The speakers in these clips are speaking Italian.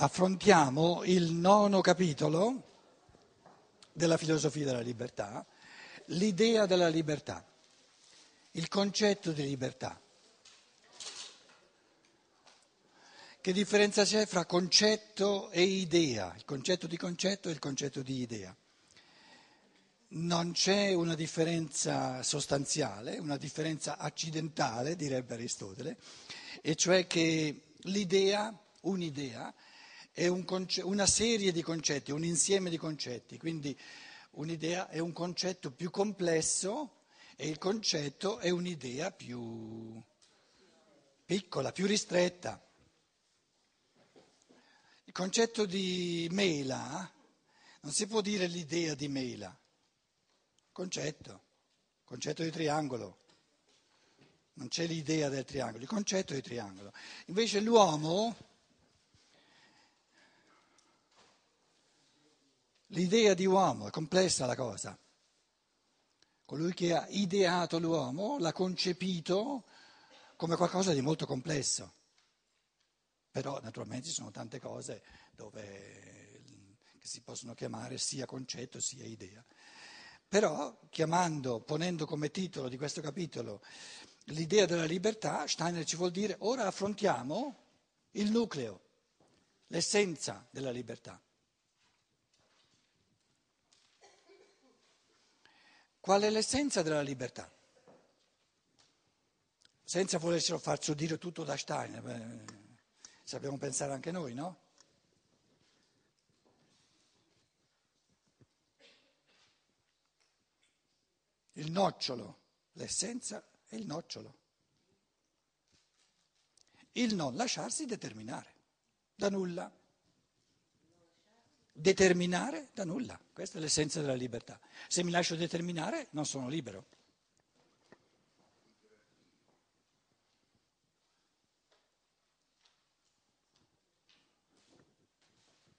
affrontiamo il nono capitolo della filosofia della libertà, l'idea della libertà, il concetto di libertà. Che differenza c'è fra concetto e idea, il concetto di concetto e il concetto di idea? Non c'è una differenza sostanziale, una differenza accidentale, direbbe Aristotele, e cioè che l'idea, un'idea, è un conce- una serie di concetti, un insieme di concetti, quindi un'idea è un concetto più complesso e il concetto è un'idea più piccola, più ristretta. Il concetto di mela non si può dire l'idea di mela, concetto, concetto di triangolo. Non c'è l'idea del triangolo, il concetto di triangolo. Invece l'uomo L'idea di uomo è complessa la cosa. Colui che ha ideato l'uomo l'ha concepito come qualcosa di molto complesso. Però naturalmente ci sono tante cose dove, che si possono chiamare sia concetto sia idea. Però chiamando, ponendo come titolo di questo capitolo l'idea della libertà, Steiner ci vuol dire ora affrontiamo il nucleo, l'essenza della libertà. Qual è l'essenza della libertà? Senza volercelo farci dire tutto da Steiner, beh, sappiamo pensare anche noi, no? Il nocciolo, l'essenza è il nocciolo. Il non lasciarsi determinare da nulla determinare da nulla. Questa è l'essenza della libertà. Se mi lascio determinare non sono libero.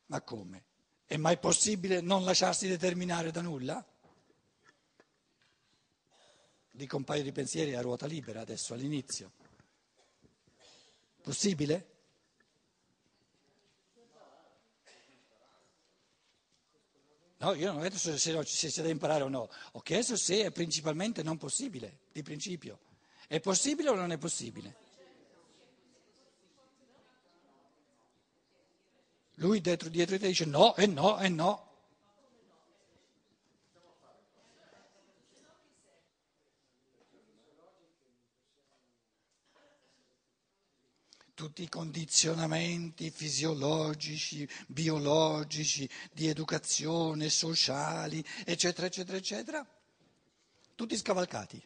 Ma come? È mai possibile non lasciarsi determinare da nulla? Dico un paio di pensieri a ruota libera adesso all'inizio. Possibile? No, io non ho detto se, se, se c'è da imparare o no, ho chiesto se è principalmente non possibile, di principio. È possibile o non è possibile? Lui dietro, dietro di te dice no, e no, e no. Tutti i condizionamenti fisiologici, biologici, di educazione, sociali, eccetera, eccetera, eccetera, tutti scavalcati.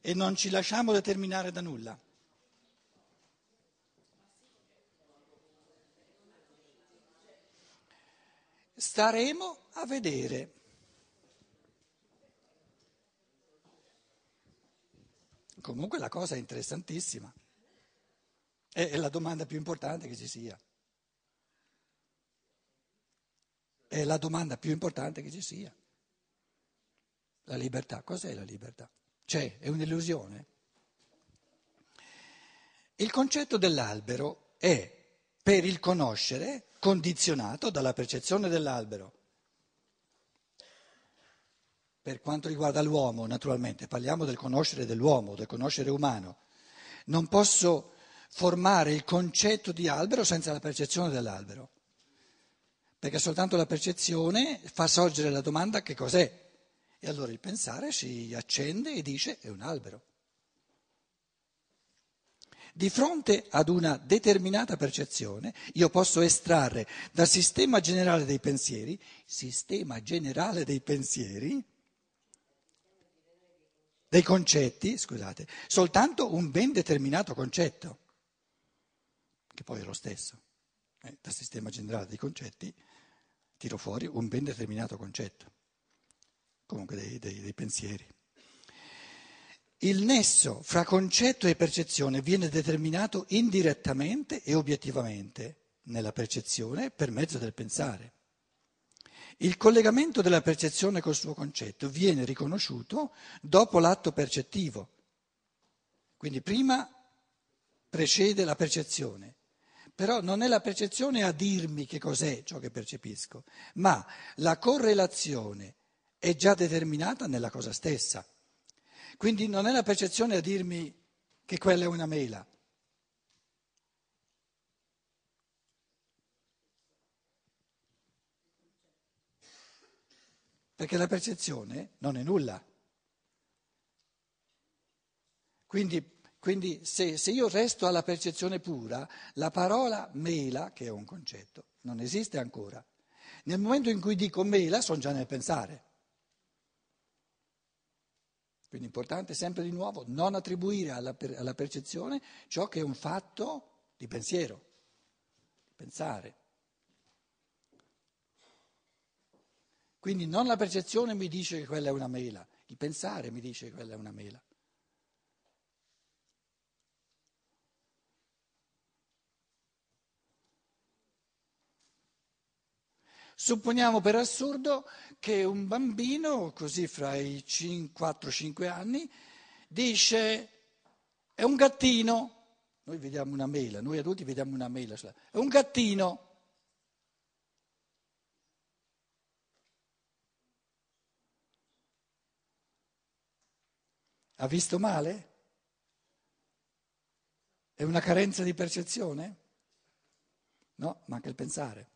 E non ci lasciamo determinare da nulla. Staremo a vedere. Comunque la cosa è interessantissima. È la domanda più importante che ci sia. È la domanda più importante che ci sia. La libertà, cos'è la libertà? C'è, è un'illusione. Il concetto dell'albero è per il conoscere condizionato dalla percezione dell'albero. Per quanto riguarda l'uomo, naturalmente, parliamo del conoscere dell'uomo, del conoscere umano. Non posso formare il concetto di albero senza la percezione dell'albero, perché soltanto la percezione fa sorgere la domanda che cos'è. E allora il pensare si accende e dice è un albero. Di fronte ad una determinata percezione io posso estrarre dal sistema generale dei pensieri, sistema generale dei pensieri, dei concetti, scusate, soltanto un ben determinato concetto che poi è lo stesso. Eh, dal sistema generale dei concetti tiro fuori un ben determinato concetto, comunque dei, dei, dei pensieri. Il nesso fra concetto e percezione viene determinato indirettamente e obiettivamente nella percezione per mezzo del pensare. Il collegamento della percezione col suo concetto viene riconosciuto dopo l'atto percettivo. Quindi prima precede la percezione, Però non è la percezione a dirmi che cos'è ciò che percepisco, ma la correlazione è già determinata nella cosa stessa. Quindi non è la percezione a dirmi che quella è una mela. Perché la percezione non è nulla. Quindi, quindi se, se, io resto alla percezione pura, la parola mela, che è un concetto, non esiste ancora. Nel momento in cui dico mela, sono già nel pensare. Quindi è importante sempre di nuovo non attribuire alla, alla percezione ciò che è un fatto di pensiero, di pensare. Quindi non la percezione mi dice che quella è una mela, il pensare mi dice che quella è una mela. Supponiamo per assurdo che un bambino, così fra i 4-5 anni, dice è un gattino, noi vediamo una mela, noi adulti vediamo una mela, è un gattino. Ha visto male? È una carenza di percezione? No, manca il pensare.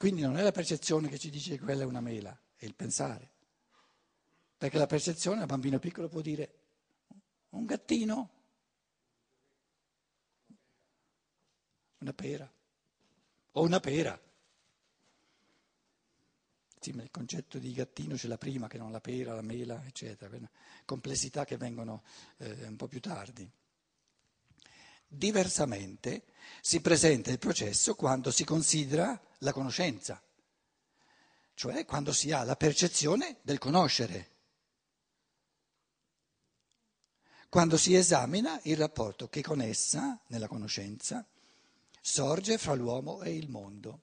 Quindi non è la percezione che ci dice che quella è una mela, è il pensare. Perché la percezione, un bambino piccolo può dire un gattino, una pera, o una pera. Sì, ma il concetto di gattino c'è la prima che non la pera, la mela, eccetera, complessità che vengono eh, un po' più tardi. Diversamente si presenta il processo quando si considera la conoscenza, cioè quando si ha la percezione del conoscere, quando si esamina il rapporto che con essa, nella conoscenza, sorge fra l'uomo e il mondo.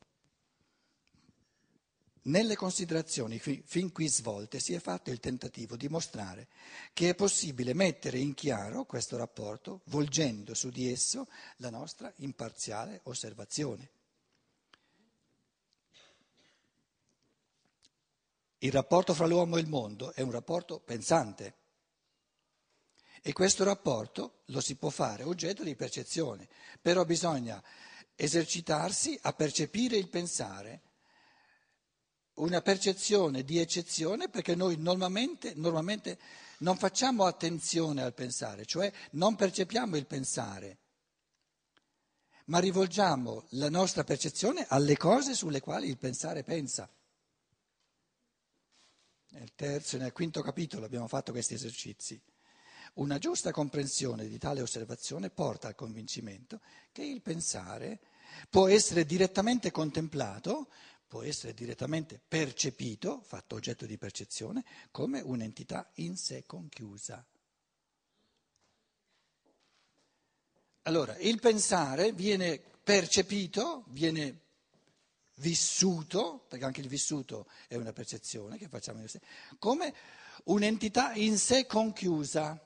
Nelle considerazioni fin qui svolte si è fatto il tentativo di mostrare che è possibile mettere in chiaro questo rapporto volgendo su di esso la nostra imparziale osservazione. Il rapporto fra l'uomo e il mondo è un rapporto pensante e questo rapporto lo si può fare oggetto di percezione, però bisogna esercitarsi a percepire il pensare una percezione di eccezione perché noi normalmente, normalmente, non facciamo attenzione al pensare, cioè non percepiamo il pensare, ma rivolgiamo la nostra percezione alle cose sulle quali il pensare pensa. Nel terzo e nel quinto capitolo abbiamo fatto questi esercizi. Una giusta comprensione di tale osservazione porta al convincimento che il pensare può essere direttamente contemplato può essere direttamente percepito, fatto oggetto di percezione, come un'entità in sé conchiusa. Allora, il pensare viene percepito, viene vissuto, perché anche il vissuto è una percezione che facciamo noi come un'entità in sé conchiusa.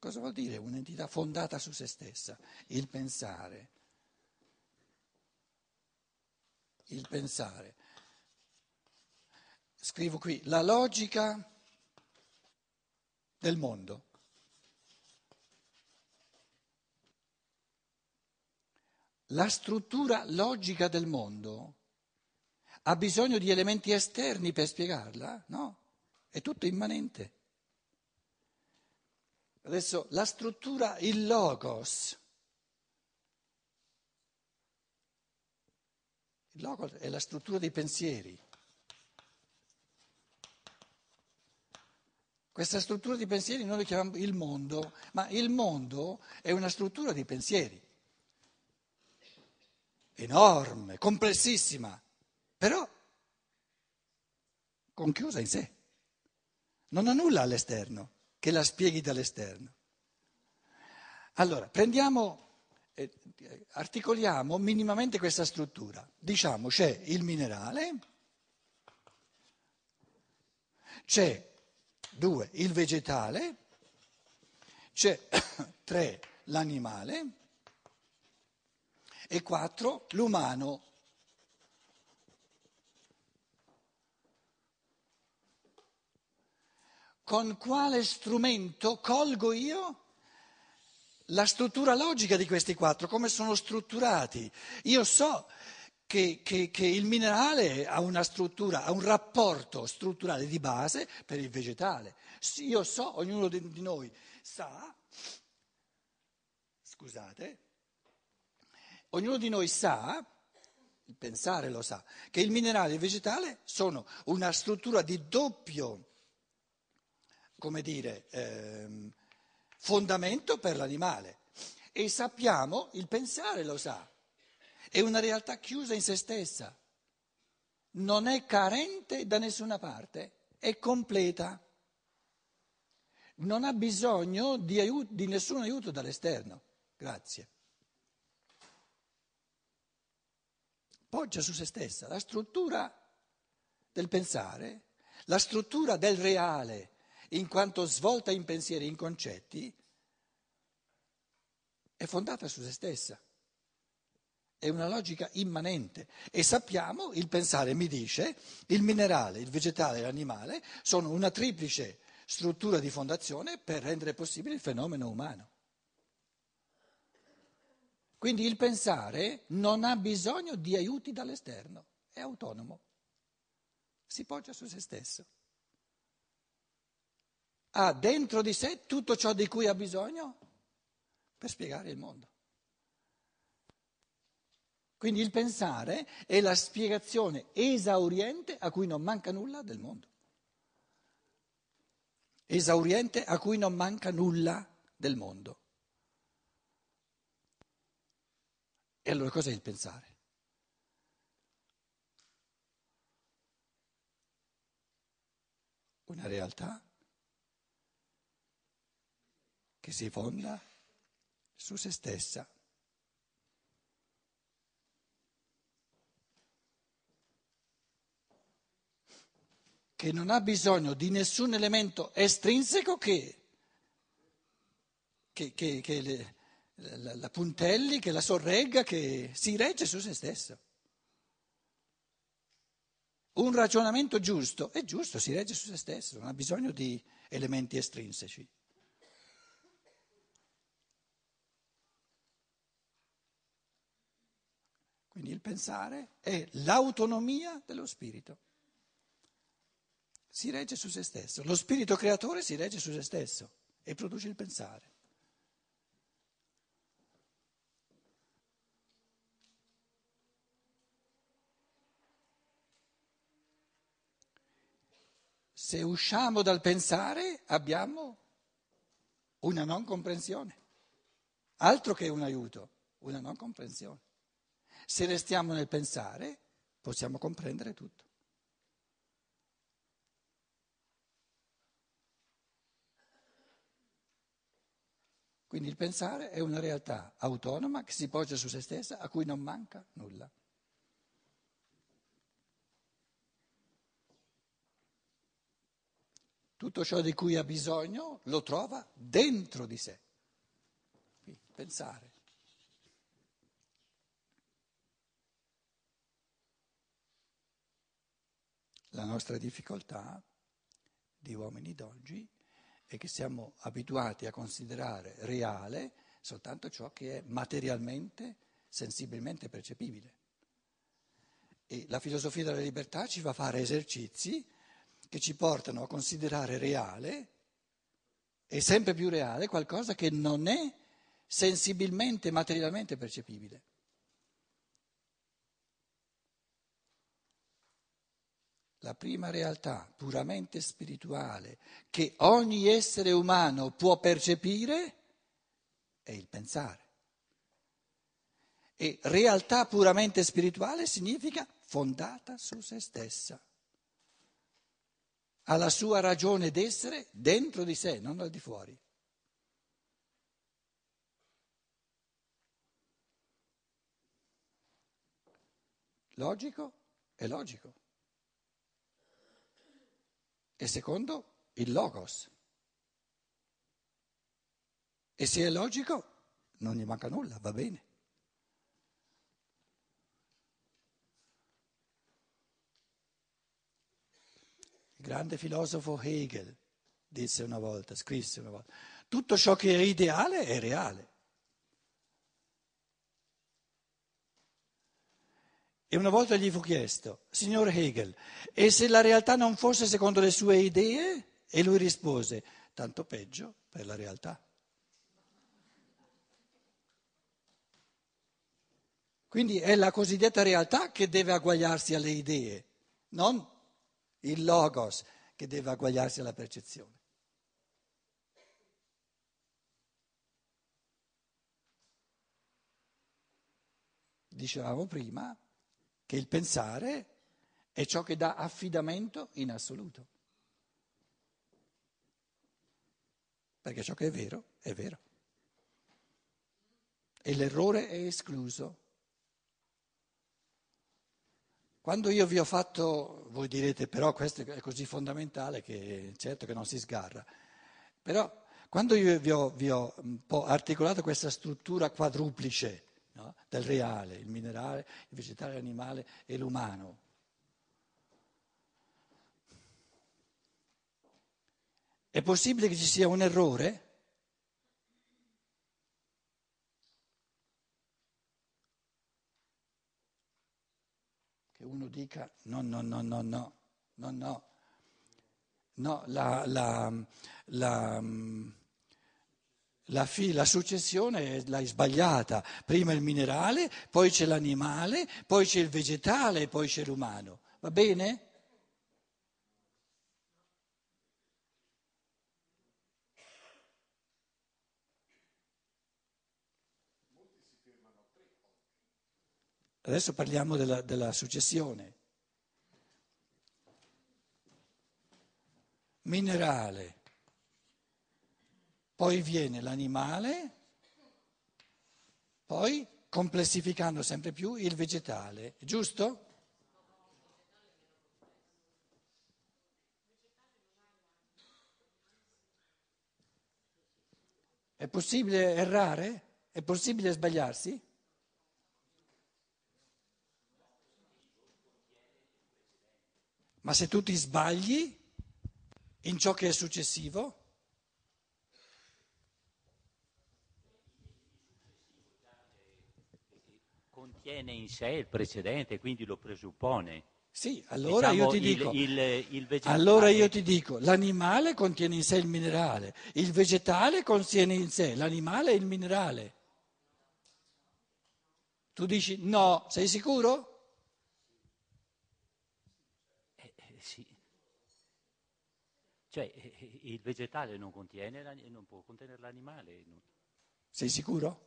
Cosa vuol dire un'entità fondata su se stessa? Il pensare. Il pensare. Scrivo qui la logica del mondo. La struttura logica del mondo ha bisogno di elementi esterni per spiegarla? No, è tutto immanente. Adesso la struttura, il logos. Il logos è la struttura dei pensieri. Questa struttura di pensieri noi la chiamiamo il mondo, ma il mondo è una struttura di pensieri. Enorme, complessissima, però conchiusa in sé. Non ha nulla all'esterno che la spieghi dall'esterno. Allora, prendiamo, eh, articoliamo minimamente questa struttura. Diciamo c'è il minerale, c'è due, il vegetale c'è tre l'animale e quattro l'umano. Con quale strumento colgo io la struttura logica di questi quattro, come sono strutturati? Io so che, che, che, il minerale ha una struttura, ha un rapporto strutturale di base per il vegetale. Io so, ognuno di, noi sa, scusate, ognuno di noi sa, il pensare lo sa, che il minerale e il vegetale sono una struttura di doppio, come dire, ehm, fondamento per l'animale. E sappiamo, il pensare lo sa, è una realtà chiusa in se stessa, non è carente da nessuna parte, è completa, non ha bisogno di, aiuto, di nessun aiuto dall'esterno. Grazie. Poggia su se stessa la struttura del pensare, la struttura del reale, in quanto svolta in pensieri, in concetti, è fondata su se stessa è una logica immanente e sappiamo, il pensare mi dice, il minerale, il vegetale e l'animale sono una triplice struttura di fondazione per rendere possibile il fenomeno umano. Quindi il pensare non ha bisogno di aiuti dall'esterno, è autonomo, si poggia su se stesso. Ha dentro di sé tutto ciò di cui ha bisogno per spiegare il mondo. Quindi il pensare è la spiegazione esauriente a cui non manca nulla del mondo. Esauriente a cui non manca nulla del mondo. E allora cos'è il pensare? Una realtà che si fonda su se stessa. che non ha bisogno di nessun elemento estrinseco che, che, che, che le, la, la puntelli, che la sorregga, che si regge su se stesso. Un ragionamento giusto è giusto, si regge su se stesso, non ha bisogno di elementi estrinseci. Quindi il pensare è l'autonomia dello spirito si regge su se stesso, lo spirito creatore si regge su se stesso e produce il pensare. Se usciamo dal pensare abbiamo una non comprensione, altro che un aiuto, una non comprensione. Se restiamo nel pensare possiamo comprendere tutto. Quindi il pensare è una realtà autonoma che si poggia su se stessa, a cui non manca nulla. Tutto ciò di cui ha bisogno lo trova dentro di sé. Pensare. La nostra difficoltà di uomini d'oggi e che siamo abituati a considerare reale soltanto ciò che è materialmente, sensibilmente percepibile. E la filosofia della libertà ci fa fare esercizi che ci portano a considerare reale e sempre più reale qualcosa che non è sensibilmente, materialmente percepibile. La prima realtà puramente spirituale che ogni essere umano può percepire è il pensare. E realtà puramente spirituale significa fondata su se stessa. Ha la sua ragione d'essere dentro di sé, non al di fuori. Logico? È logico. E secondo il logos. E se è logico, non gli manca nulla, va bene. Il grande filosofo Hegel disse una volta, scrisse una volta, tutto ciò che è ideale è reale. E una volta gli fu chiesto, signor Hegel, e se la realtà non fosse secondo le sue idee? E lui rispose, tanto peggio per la realtà. Quindi è la cosiddetta realtà che deve agguagliarsi alle idee, non il logos che deve agguagliarsi alla percezione. Dicevamo prima che il pensare è ciò che dà affidamento in assoluto. Perché ciò che è vero è vero. E l'errore è escluso. Quando io vi ho fatto, voi direte però questo è così fondamentale che certo che non si sgarra, però quando io vi ho, vi ho articolato questa struttura quadruplice no? del reale, il minerale, il vegetale, l'animale e l'umano, è possibile che ci sia un errore? che uno dica no, no, no, no, no, no, no, no la, la, la, la, fi, la successione l'hai sbagliata, prima il minerale, poi c'è l'animale, poi c'è il vegetale, poi c'è l'umano, va bene? Adesso parliamo della, della successione. Minerale, poi viene l'animale, poi complessificando sempre più il vegetale, giusto? È possibile errare? È possibile sbagliarsi? Ma se tu ti sbagli in ciò che è successivo, contiene in sé il precedente, quindi lo presuppone. Sì, allora diciamo io ti dico, il, il, il allora io ti dico, l'animale contiene in sé il minerale, il vegetale contiene in sé l'animale e il minerale. Tu dici no, sei sicuro? Cioè, eh, eh, il vegetale non contiene, non può contenere l'animale. Sei sicuro?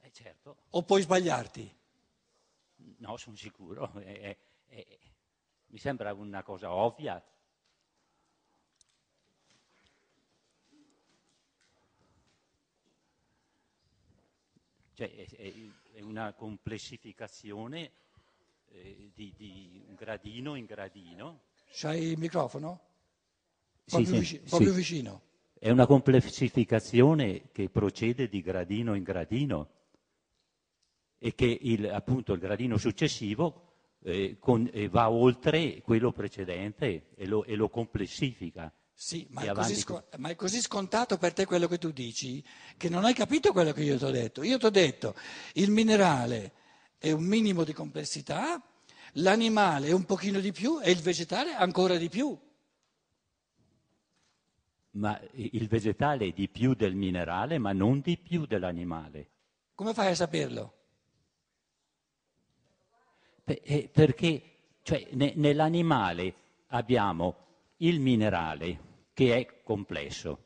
Eh, certo. O puoi sbagliarti? No, sono sicuro. Eh, eh, mi sembra una cosa ovvia. Cioè, è, è una complessificazione eh, di, di un gradino in gradino. C'hai il microfono? Sì, proprio, sì, vicino, sì. vicino. È una complessificazione che procede di gradino in gradino e che il, appunto il gradino successivo eh, con, eh, va oltre quello precedente e lo, e lo complessifica. Sì, ma è, scon- ma è, così scontato per te quello che tu dici che non hai capito quello che io ti ho detto. Io ti ho detto il minerale è un minimo di complessità, l'animale è un pochino di più e il vegetale ancora di più ma il vegetale è di più del minerale, ma non di più dell'animale. Come fai a saperlo? Eh, perché cioè, nell'animale abbiamo il minerale che è complesso,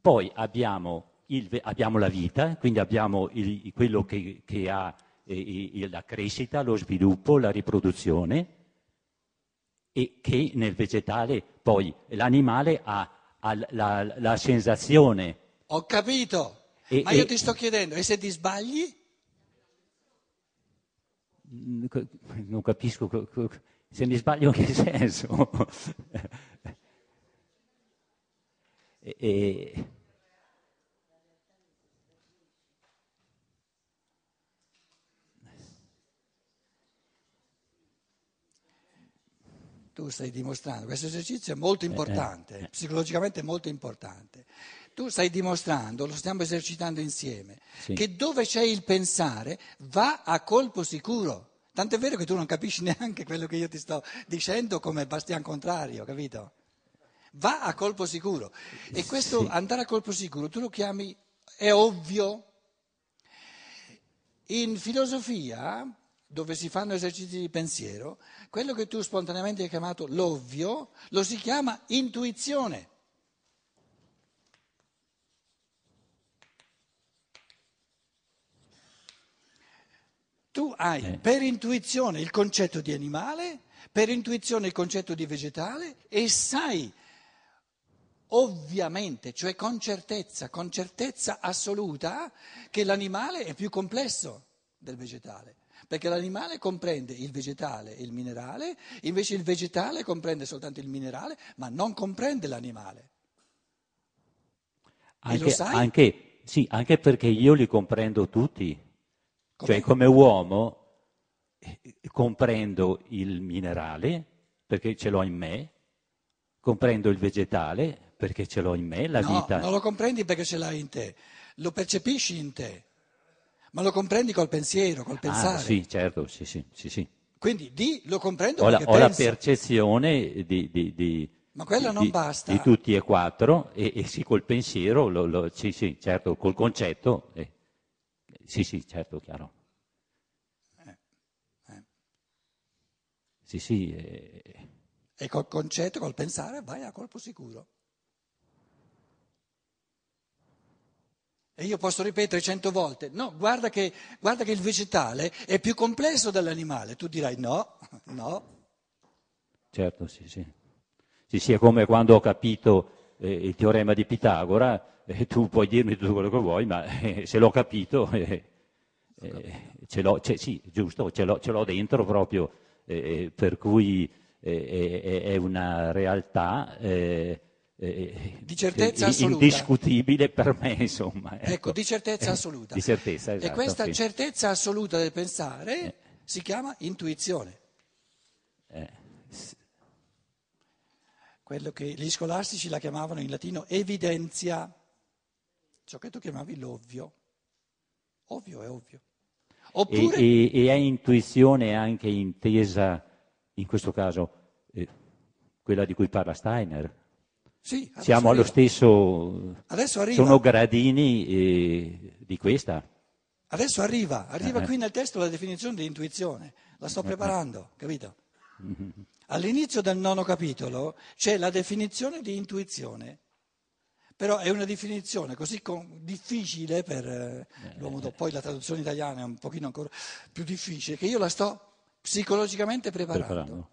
poi abbiamo, il, abbiamo la vita, quindi abbiamo il, quello che, che ha eh, la crescita, lo sviluppo, la riproduzione e che nel vegetale poi l'animale ha, ha la, la, sensazione. Ho capito, e, ma io ti sto chiedendo, e se ti sbagli? non capisco se mi sbaglio in che senso. e, e... Tu stai dimostrando, questo esercizio è molto eh, eh, importante, eh, eh. psicologicamente molto importante. Tu stai dimostrando, lo stiamo esercitando insieme, Sì. che dove c'è il pensare va a colpo sicuro. Tant'è vero che tu non capisci neanche quello che io ti sto dicendo come bastian contrario, capito? Va a colpo sicuro. E questo Sì. andare a colpo sicuro tu lo chiami, è ovvio. In filosofia, dove si fanno esercizi di pensiero, quello che tu spontaneamente hai chiamato l'ovvio, lo si chiama intuizione. Tu hai Eh. per intuizione il concetto di animale, per intuizione il concetto di vegetale e sai ovviamente, cioè con certezza, con certezza assoluta, che l'animale è più complesso del vegetale. Perché l'animale comprende il vegetale e il minerale, invece il vegetale comprende soltanto il minerale, ma non comprende l'animale. Lo Anche, sai? anche- sì, anche perché io li comprendo tutti. Cioè, come uomo eh, comprendo il minerale perché ce l'ho in me, comprendo il vegetale perché ce l'ho in me, la No, vita. non lo comprendi perché ce l'hai in te, lo percepisci in te, ma lo comprendi col pensiero, col pensare. Ah, sì, certo, sì, sì, sì, sì. Quindi di lo comprendo Ho la, ho la percezione di, di- di- Ma quella di- non basta. di tutti e quattro, e, e sì, col pensiero, lo- lo- sì, sì, certo, col concetto, eh, sì, sì, certo, chiaro. eh. Sì, sì, eh, E col concetto, col pensare, vai a colpo sicuro. E io posso ripetere cento volte, no, guarda che, guarda che il vegetale è più complesso dell'animale. Tu dirai no, no. certo, sì, sì. Sì, sì, è come quando ho capito eh, il teorema di Pitagora, eh, tu puoi dirmi tutto quello che vuoi, ma eh, se l'ho capito, eh, eh, ce l'ho, sì, giusto, ce l'ho, ce l'ho dentro proprio, eh, eh, per cui eh, è, una realtà eh, eh, Di certezza eh, assoluta. indiscutibile per me, insomma. Ecco, di certezza Eh, assoluta. Di certezza, E esatto. questa sì. certezza assoluta del pensare si chiama intuizione. Eh, Quello che gli scolastici la chiamavano in latino evidenzia, ciò che tu chiamavi l'ovvio. Ovvio è ovvio. E, Oppure e- e è intuizione anche intesa, in questo caso, eh, quella di cui parla Steiner. sì, Siamo allo stesso, Adesso arriva. sono gradini eh, di questa. Adesso arriva, arriva Eh, eh. qui nel testo la definizione di intuizione, la sto preparando, capito? All'inizio del nono capitolo c'è la definizione di intuizione, però è una definizione così con- difficile per eh, l'uomo dopo, poi la traduzione italiana è un pochino ancora più difficile, che io la sto psicologicamente preparando. Preparando.